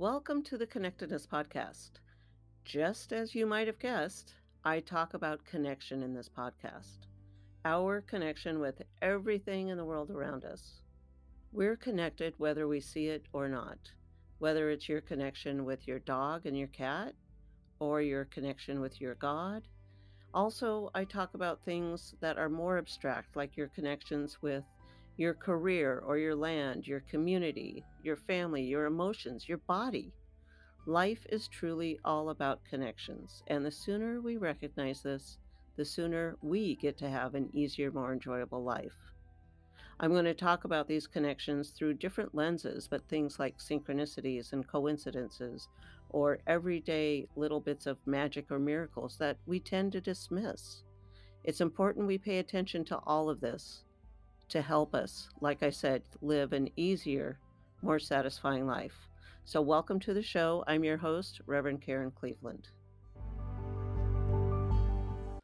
Welcome to the Connectedness Podcast. Just as you might have guessed, I talk about connection in this podcast. Our connection with everything in the world around us. We're connected whether we see it or not, whether it's your connection with your dog and your cat, or your connection with your God. Also, I talk about things that are more abstract, like your connections with your career or your land, your community, your family, your emotions, your body. Life is truly all about connections, and the sooner we recognize this, the sooner we get to have an easier, more enjoyable life. I'm going to talk about these connections through different lenses, but things like synchronicities and coincidences, or everyday little bits of magic or miracles that we tend to dismiss. It's important we pay attention to all of this to help us, like I said, live an easier, more satisfying life. So, welcome to the show. I'm your host, Reverend Karen Cleveland.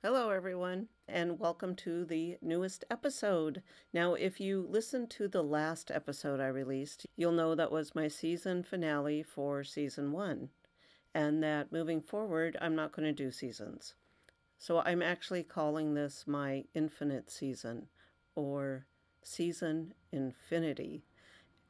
Hello, everyone, and welcome to the newest episode. Now, if you listened to the last episode I released, you'll know that was my season finale for season one, and that moving forward, I'm not going to do seasons. So, I'm actually calling this my infinite season or season infinity.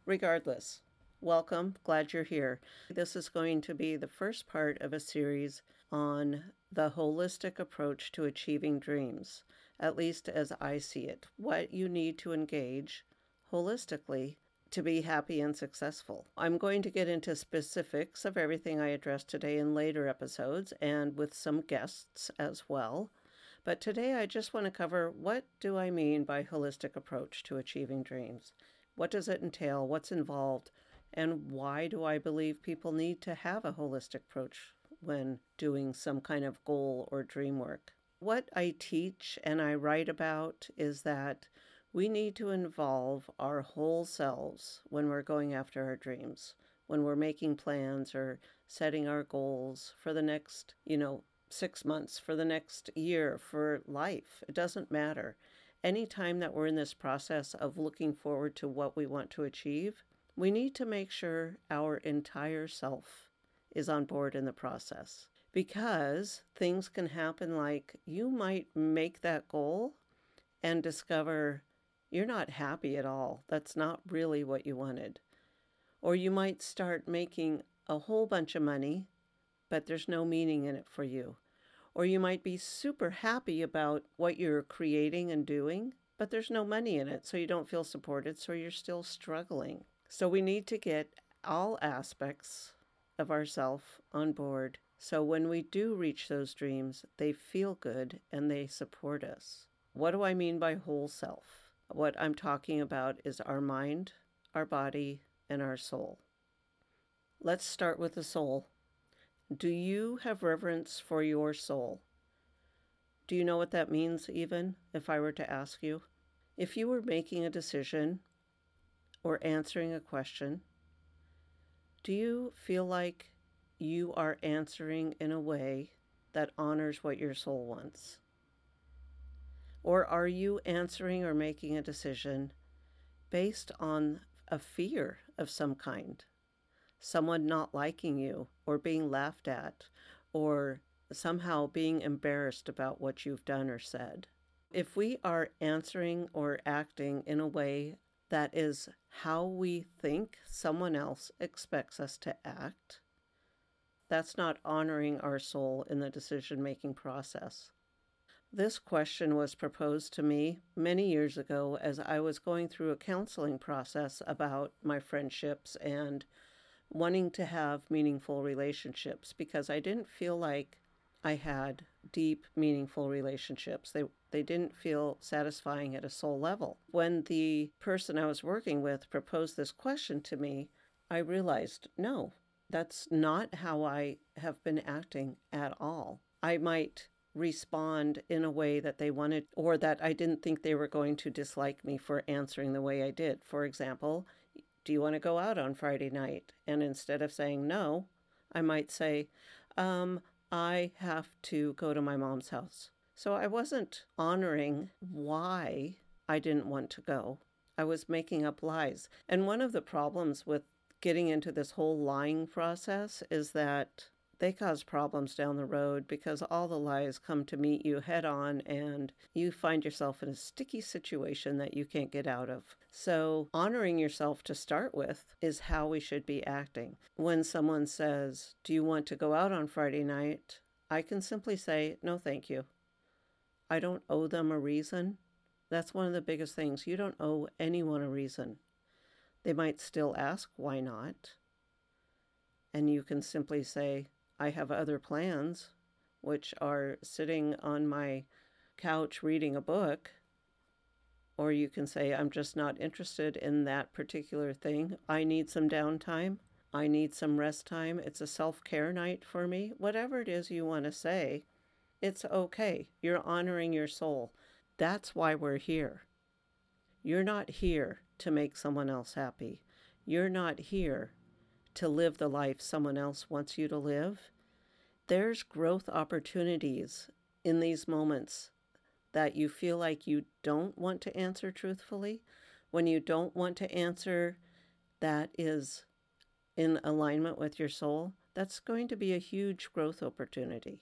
Regardless, welcome. Glad you're here. This is going to be the first part of a series on the holistic approach to achieving dreams, at least as I see it. What you need to engage holistically to be happy and successful. I'm going to get into specifics of everything I address today in later episodes and with some guests as well. But today I just want to cover what do I mean by holistic approach to achieving dreams? What does it entail? What's involved? And why do I believe people need to have a holistic approach when doing some kind of goal or dream work? What I teach and I write about is that we need to involve our whole selves when we're going after our dreams, when we're making plans or setting our goals for the next, you know, six months, for the next year, for life. It doesn't matter. Anytime that we're in this process of looking forward to what we want to achieve, we need to make sure our entire self is on board in the process because things can happen like you might make that goal and discover you're not happy at all. That's not really what you wanted. Or you might start making a whole bunch of money but there's no meaning in it for you. Or you might be super happy about what you're creating and doing, but there's no money in it, so you don't feel supported, so you're still struggling. So we need to get all aspects of ourself on board so when we do reach those dreams, they feel good and they support us. What do I mean by whole self? What I'm talking about is our mind, our body, and our soul. Let's start with the soul. Do you have reverence for your soul? Do you know what that means, even if I were to ask you? If you were making a decision or answering a question, do you feel like you are answering in a way that honors what your soul wants? Or are you answering or making a decision based on a fear of some kind? Someone not liking you or being laughed at or somehow being embarrassed about what you've done or said. If we are answering or acting in a way that is how we think someone else expects us to act, that's not honoring our soul in the decision making process. This question was proposed to me many years ago as I was going through a counseling process about my friendships and wanting to have meaningful relationships because I didn't feel like I had deep, meaningful relationships. They they didn't feel satisfying at a soul level. When the person I was working with proposed this question to me, I realized no, that's not how I have been acting at all. I might respond in a way that they wanted or that I didn't think they were going to dislike me for answering the way I did. For example, do you want to go out on Friday night? And instead of saying no, I might say, um, I have to go to my mom's house. So I wasn't honoring why I didn't want to go. I was making up lies. And one of the problems with getting into this whole lying process is that they cause problems down the road because all the lies come to meet you head on and you find yourself in a sticky situation that you can't get out of. So, honoring yourself to start with is how we should be acting. When someone says, Do you want to go out on Friday night? I can simply say, No, thank you. I don't owe them a reason. That's one of the biggest things. You don't owe anyone a reason. They might still ask, Why not? And you can simply say, I have other plans, which are sitting on my couch reading a book. Or you can say, I'm just not interested in that particular thing. I need some downtime. I need some rest time. It's a self care night for me. Whatever it is you want to say, it's okay. You're honoring your soul. That's why we're here. You're not here to make someone else happy. You're not here to live the life someone else wants you to live. There's growth opportunities in these moments that you feel like you don't want to answer truthfully, when you don't want to answer that is in alignment with your soul, that's going to be a huge growth opportunity.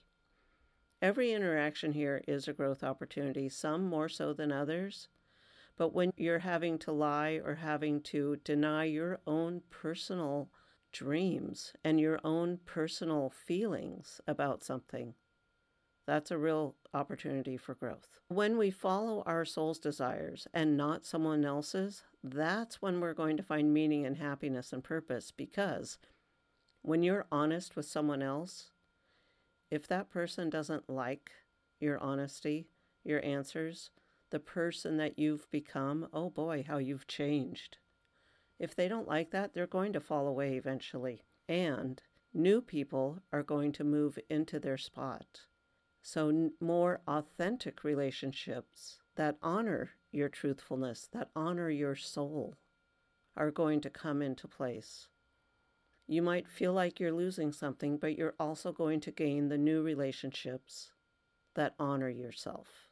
Every interaction here is a growth opportunity, some more so than others. But when you're having to lie or having to deny your own personal dreams and your own personal feelings about something, that's a real opportunity for growth. When we follow our soul's desires and not someone else's, that's when we're going to find meaning and happiness and purpose because when you're honest with someone else, if that person doesn't like your honesty, your answers, the person that you've become, oh boy, how you've changed. If they don't like that, they're going to fall away eventually. And new people are going to move into their spot. So, more authentic relationships that honor your truthfulness, that honor your soul, are going to come into place. You might feel like you're losing something, but you're also going to gain the new relationships that honor yourself,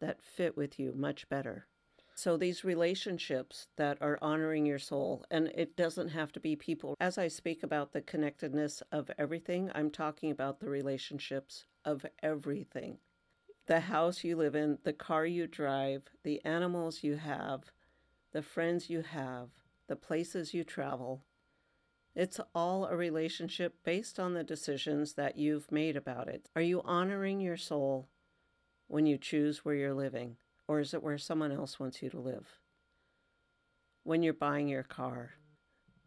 that fit with you much better. So, these relationships that are honoring your soul, and it doesn't have to be people. As I speak about the connectedness of everything, I'm talking about the relationships of everything the house you live in, the car you drive, the animals you have, the friends you have, the places you travel. It's all a relationship based on the decisions that you've made about it. Are you honoring your soul when you choose where you're living? Or is it where someone else wants you to live? When you're buying your car,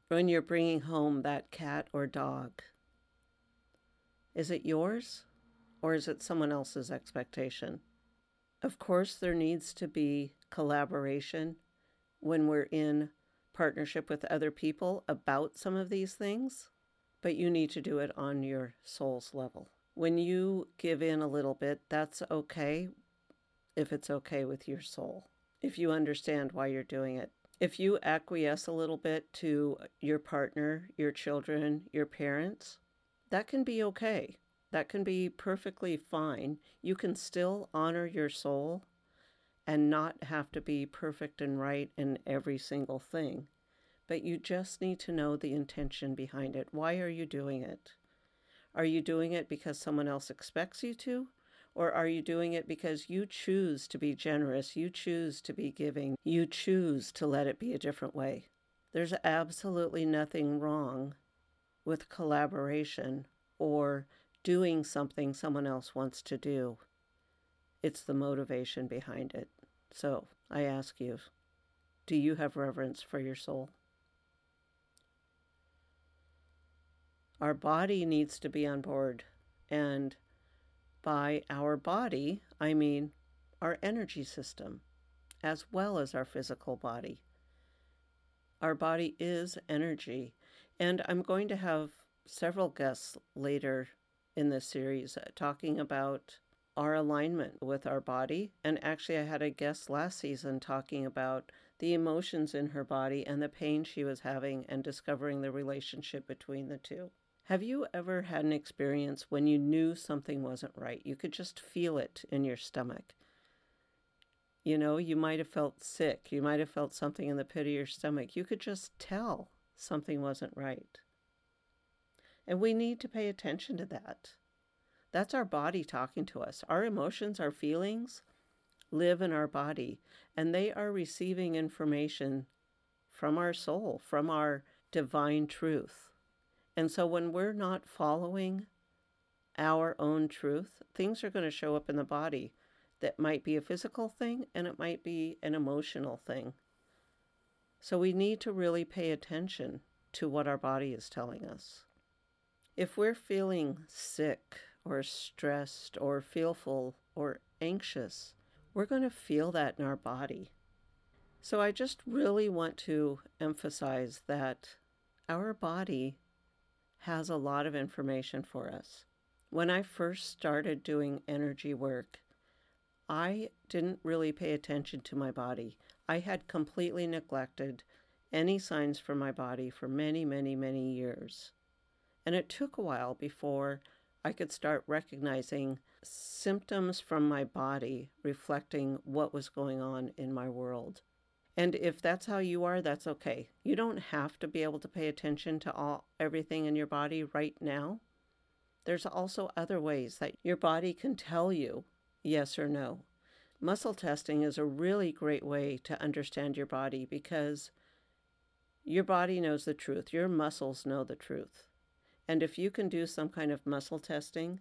when you're bringing home that cat or dog, is it yours or is it someone else's expectation? Of course, there needs to be collaboration when we're in partnership with other people about some of these things, but you need to do it on your soul's level. When you give in a little bit, that's okay if it's okay with your soul, if you understand why you're doing it. If you acquiesce a little bit to your partner, your children, your parents, that can be okay. That can be perfectly fine. You can still honor your soul and not have to be perfect and right in every single thing. But you just need to know the intention behind it. Why are you doing it? Are you doing it because someone else expects you to? Or are you doing it because you choose to be generous, you choose to be giving, you choose to let it be a different way? There's absolutely nothing wrong with collaboration or doing something someone else wants to do. It's the motivation behind it. So I ask you do you have reverence for your soul? Our body needs to be on board, and by our body, I mean our energy system, as well as our physical body. Our body is energy, and I'm going to have several guests later in this series talking about our alignment with our body. And actually, I had a guest last season talking about the emotions in her body and the pain she was having and discovering the relationship between the two. Have you ever had an experience when you knew something wasn't right? You could just feel it in your stomach. You know, you might have felt sick. You might have felt something in the pit of your stomach. You could just tell something wasn't right. And we need to pay attention to that. That's our body talking to us. Our emotions, our feelings live in our body, and they are receiving information from our soul, from our divine truth. And so when we're not following our own truth, things are going to show up in the body that might be a physical thing and it might be an emotional thing. So we need to really pay attention to what our body is telling us. If we're feeling sick or stressed or fearful or anxious, we're going to feel that in our body. So I just really want to emphasize that our body has a lot of information for us. When I first started doing energy work, I didn't really pay attention to my body. I had completely neglected any signs from my body for many, many, many years. And it took a while before I could start recognizing symptoms from my body reflecting what was going on in my world. And if that's how you are, that's okay. You don't have to be able to pay attention to all everything in your body right now. There's also other ways that your body can tell you yes or no. Muscle testing is a really great way to understand your body because your body knows the truth. Your muscles know the truth. And if you can do some kind of muscle testing,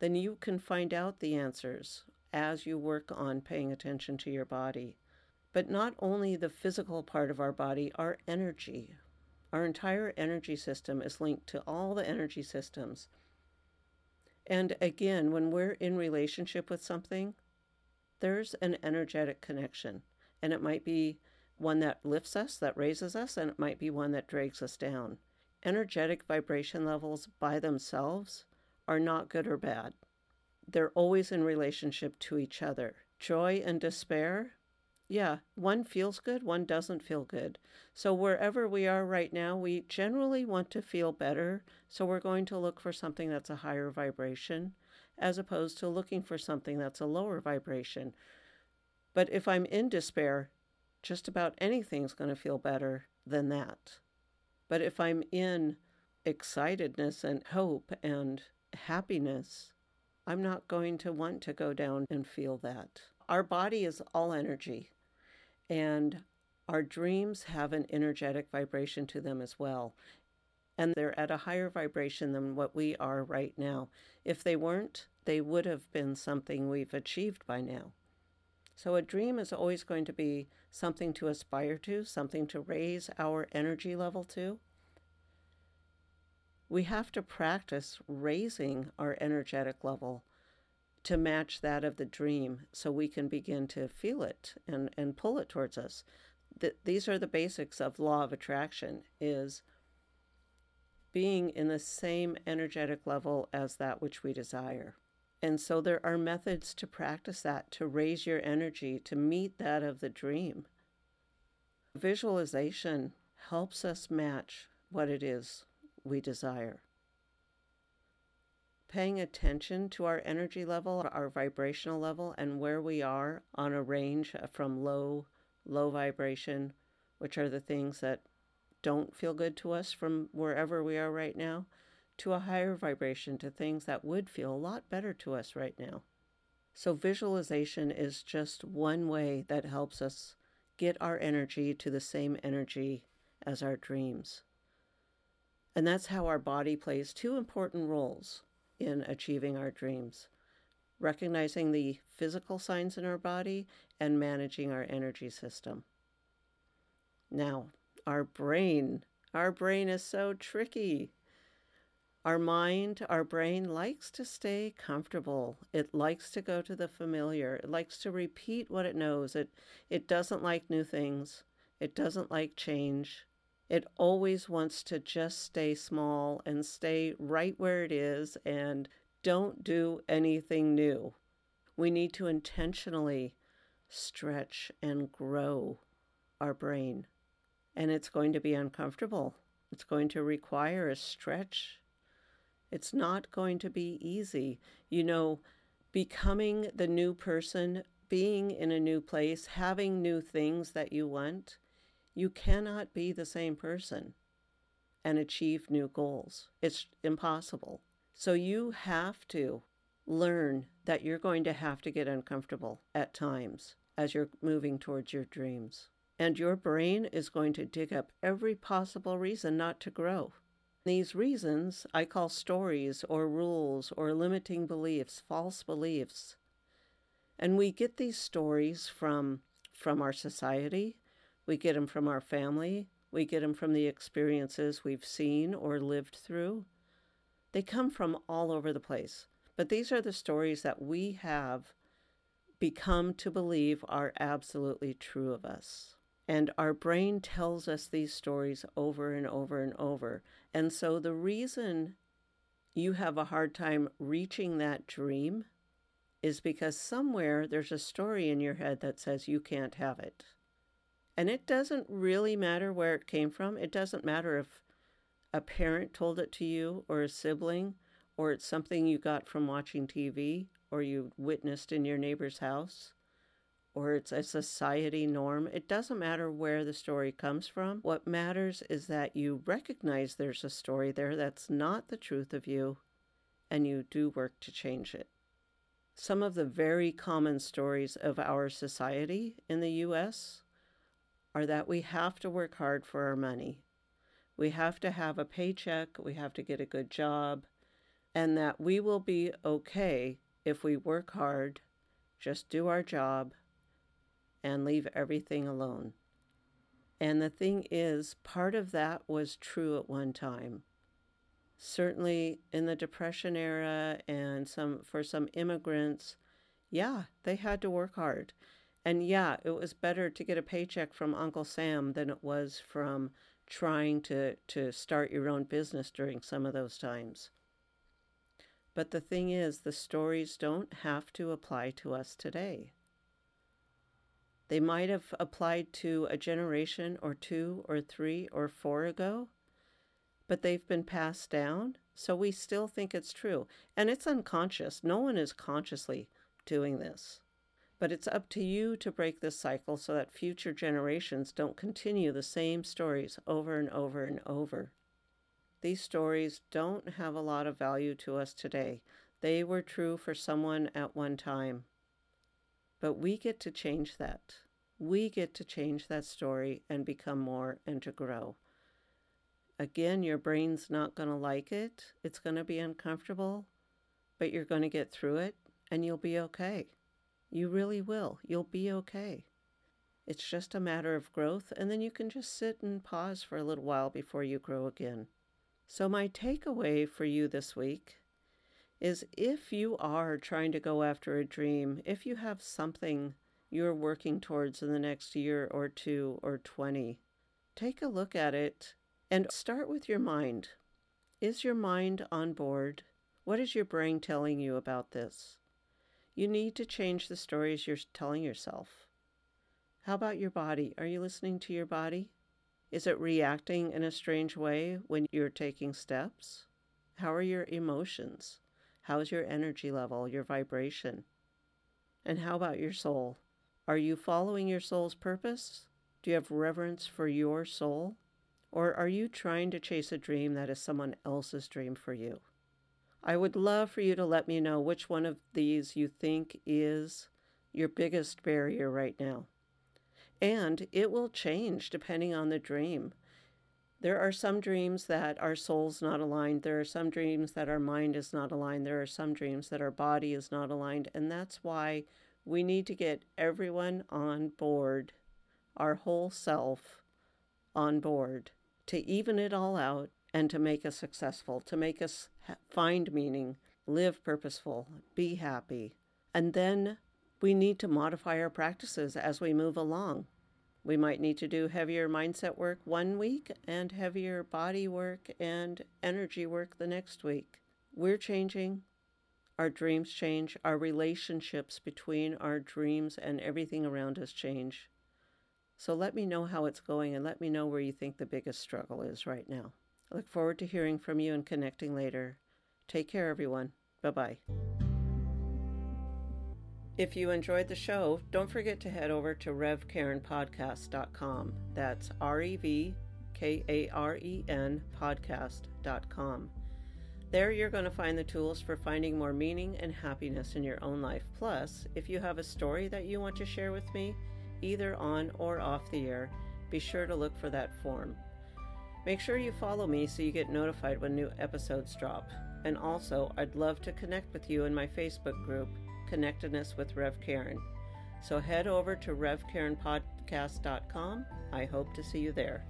then you can find out the answers as you work on paying attention to your body. But not only the physical part of our body, our energy. Our entire energy system is linked to all the energy systems. And again, when we're in relationship with something, there's an energetic connection. And it might be one that lifts us, that raises us, and it might be one that drags us down. Energetic vibration levels by themselves are not good or bad. They're always in relationship to each other. Joy and despair, yeah, one feels good, one doesn't feel good. So wherever we are right now, we generally want to feel better. So we're going to look for something that's a higher vibration as opposed to looking for something that's a lower vibration. But if I'm in despair, just about anything's going to feel better than that. But if I'm in excitedness and hope and happiness, I'm not going to want to go down and feel that. Our body is all energy, and our dreams have an energetic vibration to them as well. And they're at a higher vibration than what we are right now. If they weren't, they would have been something we've achieved by now. So a dream is always going to be something to aspire to, something to raise our energy level to. We have to practice raising our energetic level to match that of the dream so we can begin to feel it and, and pull it towards us. Th- these are the basics of law of attraction is being in the same energetic level as that which we desire. And so there are methods to practice that, to raise your energy, to meet that of the dream. Visualization helps us match what it is we desire. Paying attention to our energy level, our vibrational level, and where we are on a range from low, low vibration, which are the things that don't feel good to us from wherever we are right now, to a higher vibration, to things that would feel a lot better to us right now. So, visualization is just one way that helps us get our energy to the same energy as our dreams. And that's how our body plays two important roles in achieving our dreams recognizing the physical signs in our body and managing our energy system. Now, our brain. Our brain is so tricky. Our mind, our brain likes to stay comfortable. It likes to go to the familiar. It likes to repeat what it knows. It, it doesn't like new things. It doesn't like change. It always wants to just stay small and stay right where it is and don't do anything new. We need to intentionally stretch and grow our brain. And it's going to be uncomfortable. It's going to require a stretch it's not going to be easy. You know, becoming the new person, being in a new place, having new things that you want You cannot be the same person and achieve new goals. It's impossible. So you have to learn that you're going to have to get uncomfortable at times as you're moving towards your dreams. And your brain is going to dig up every possible reason not to grow. These reasons I call stories or rules or limiting beliefs, false beliefs. And we get these stories from from our society, we get them from our family, we get them from the experiences we've seen or lived through. They come from all over the place. But these are the stories that we have become to believe are absolutely true of us. And our brain tells us these stories over and over and over. And so the reason you have a hard time reaching that dream is because somewhere there's a story in your head that says you can't have it. And it doesn't really matter where it came from. It doesn't matter if a parent told it to you or a sibling or it's something you got from watching TV or you witnessed in your neighbor's house or it's a society norm. It doesn't matter where the story comes from. What matters is that you recognize there's a story there that's not the truth of you and you do work to change it. Some of the very common stories of our society in the US are that we have to work hard for our money. We have to have a paycheck, we have to get a good job, and that we will be okay if we work hard, just do our job, and leave everything alone. And the thing is, part of that was true at one time. Certainly in the Depression era and some for some immigrants, yeah, they had to work hard. And yeah, it was better to get a paycheck from Uncle Sam than it was from trying to, to start your own business during some of those times. But the thing is, the stories don't have to apply to us today. They might have applied to a generation or two or three or four ago, but they've been passed down, so we still think it's true. And it's unconscious. No one is consciously doing this. But it's up to you to break this cycle so that future generations don't continue the same stories over and over and over. These stories don't have a lot of value to us today. They were true for someone at one time. But we get to change that. We get to change that story and become more and to grow. Again, your brain's not going to like it. It's going to be uncomfortable, but you're going to get through it and you'll be okay. You really will. You'll be okay. It's just a matter of growth, and then you can just sit and pause for a little while before you grow again. So, my takeaway for you this week is if you are trying to go after a dream, if you have something you're working towards in the next year or two or 20, take a look at it and start with your mind. Is your mind on board? What is your brain telling you about this? You need to change the stories you're telling yourself. How about your body? Are you listening to your body? Is it reacting in a strange way when you're taking steps? How are your emotions? How's your energy level, your vibration? And how about your soul? Are you following your soul's purpose? Do you have reverence for your soul? Or are you trying to chase a dream that is someone else's dream for you? I would love for you to let me know which one of these you think is your biggest barrier right now. And it will change depending on the dream. There are some dreams that our soul's not aligned. There are some dreams that our mind is not aligned. There are some dreams that our body is not aligned. And that's why we need to get everyone on board, our whole self on board, to even it all out and to make us successful, to make us find meaning, live purposeful, be happy. And then we need to modify our practices as we move along. We might need to do heavier mindset work one week and heavier body work and energy work the next week. We're changing. Our dreams change. Our relationships between our dreams and everything around us change. So let me know how it's going and let me know where you think the biggest struggle is right now. I look forward to hearing from you and connecting later. Take care, everyone. Bye bye. If you enjoyed the show, don't forget to head over to revkarenpodcast.com. That's R E V K A R E N podcast.com. There, you're going to find the tools for finding more meaning and happiness in your own life. Plus, if you have a story that you want to share with me, either on or off the air, be sure to look for that form. Make sure you follow me so you get notified when new episodes drop. And also, I'd love to connect with you in my Facebook group, Connectedness with Rev Karen. So head over to revkarenpodcast.com. I hope to see you there.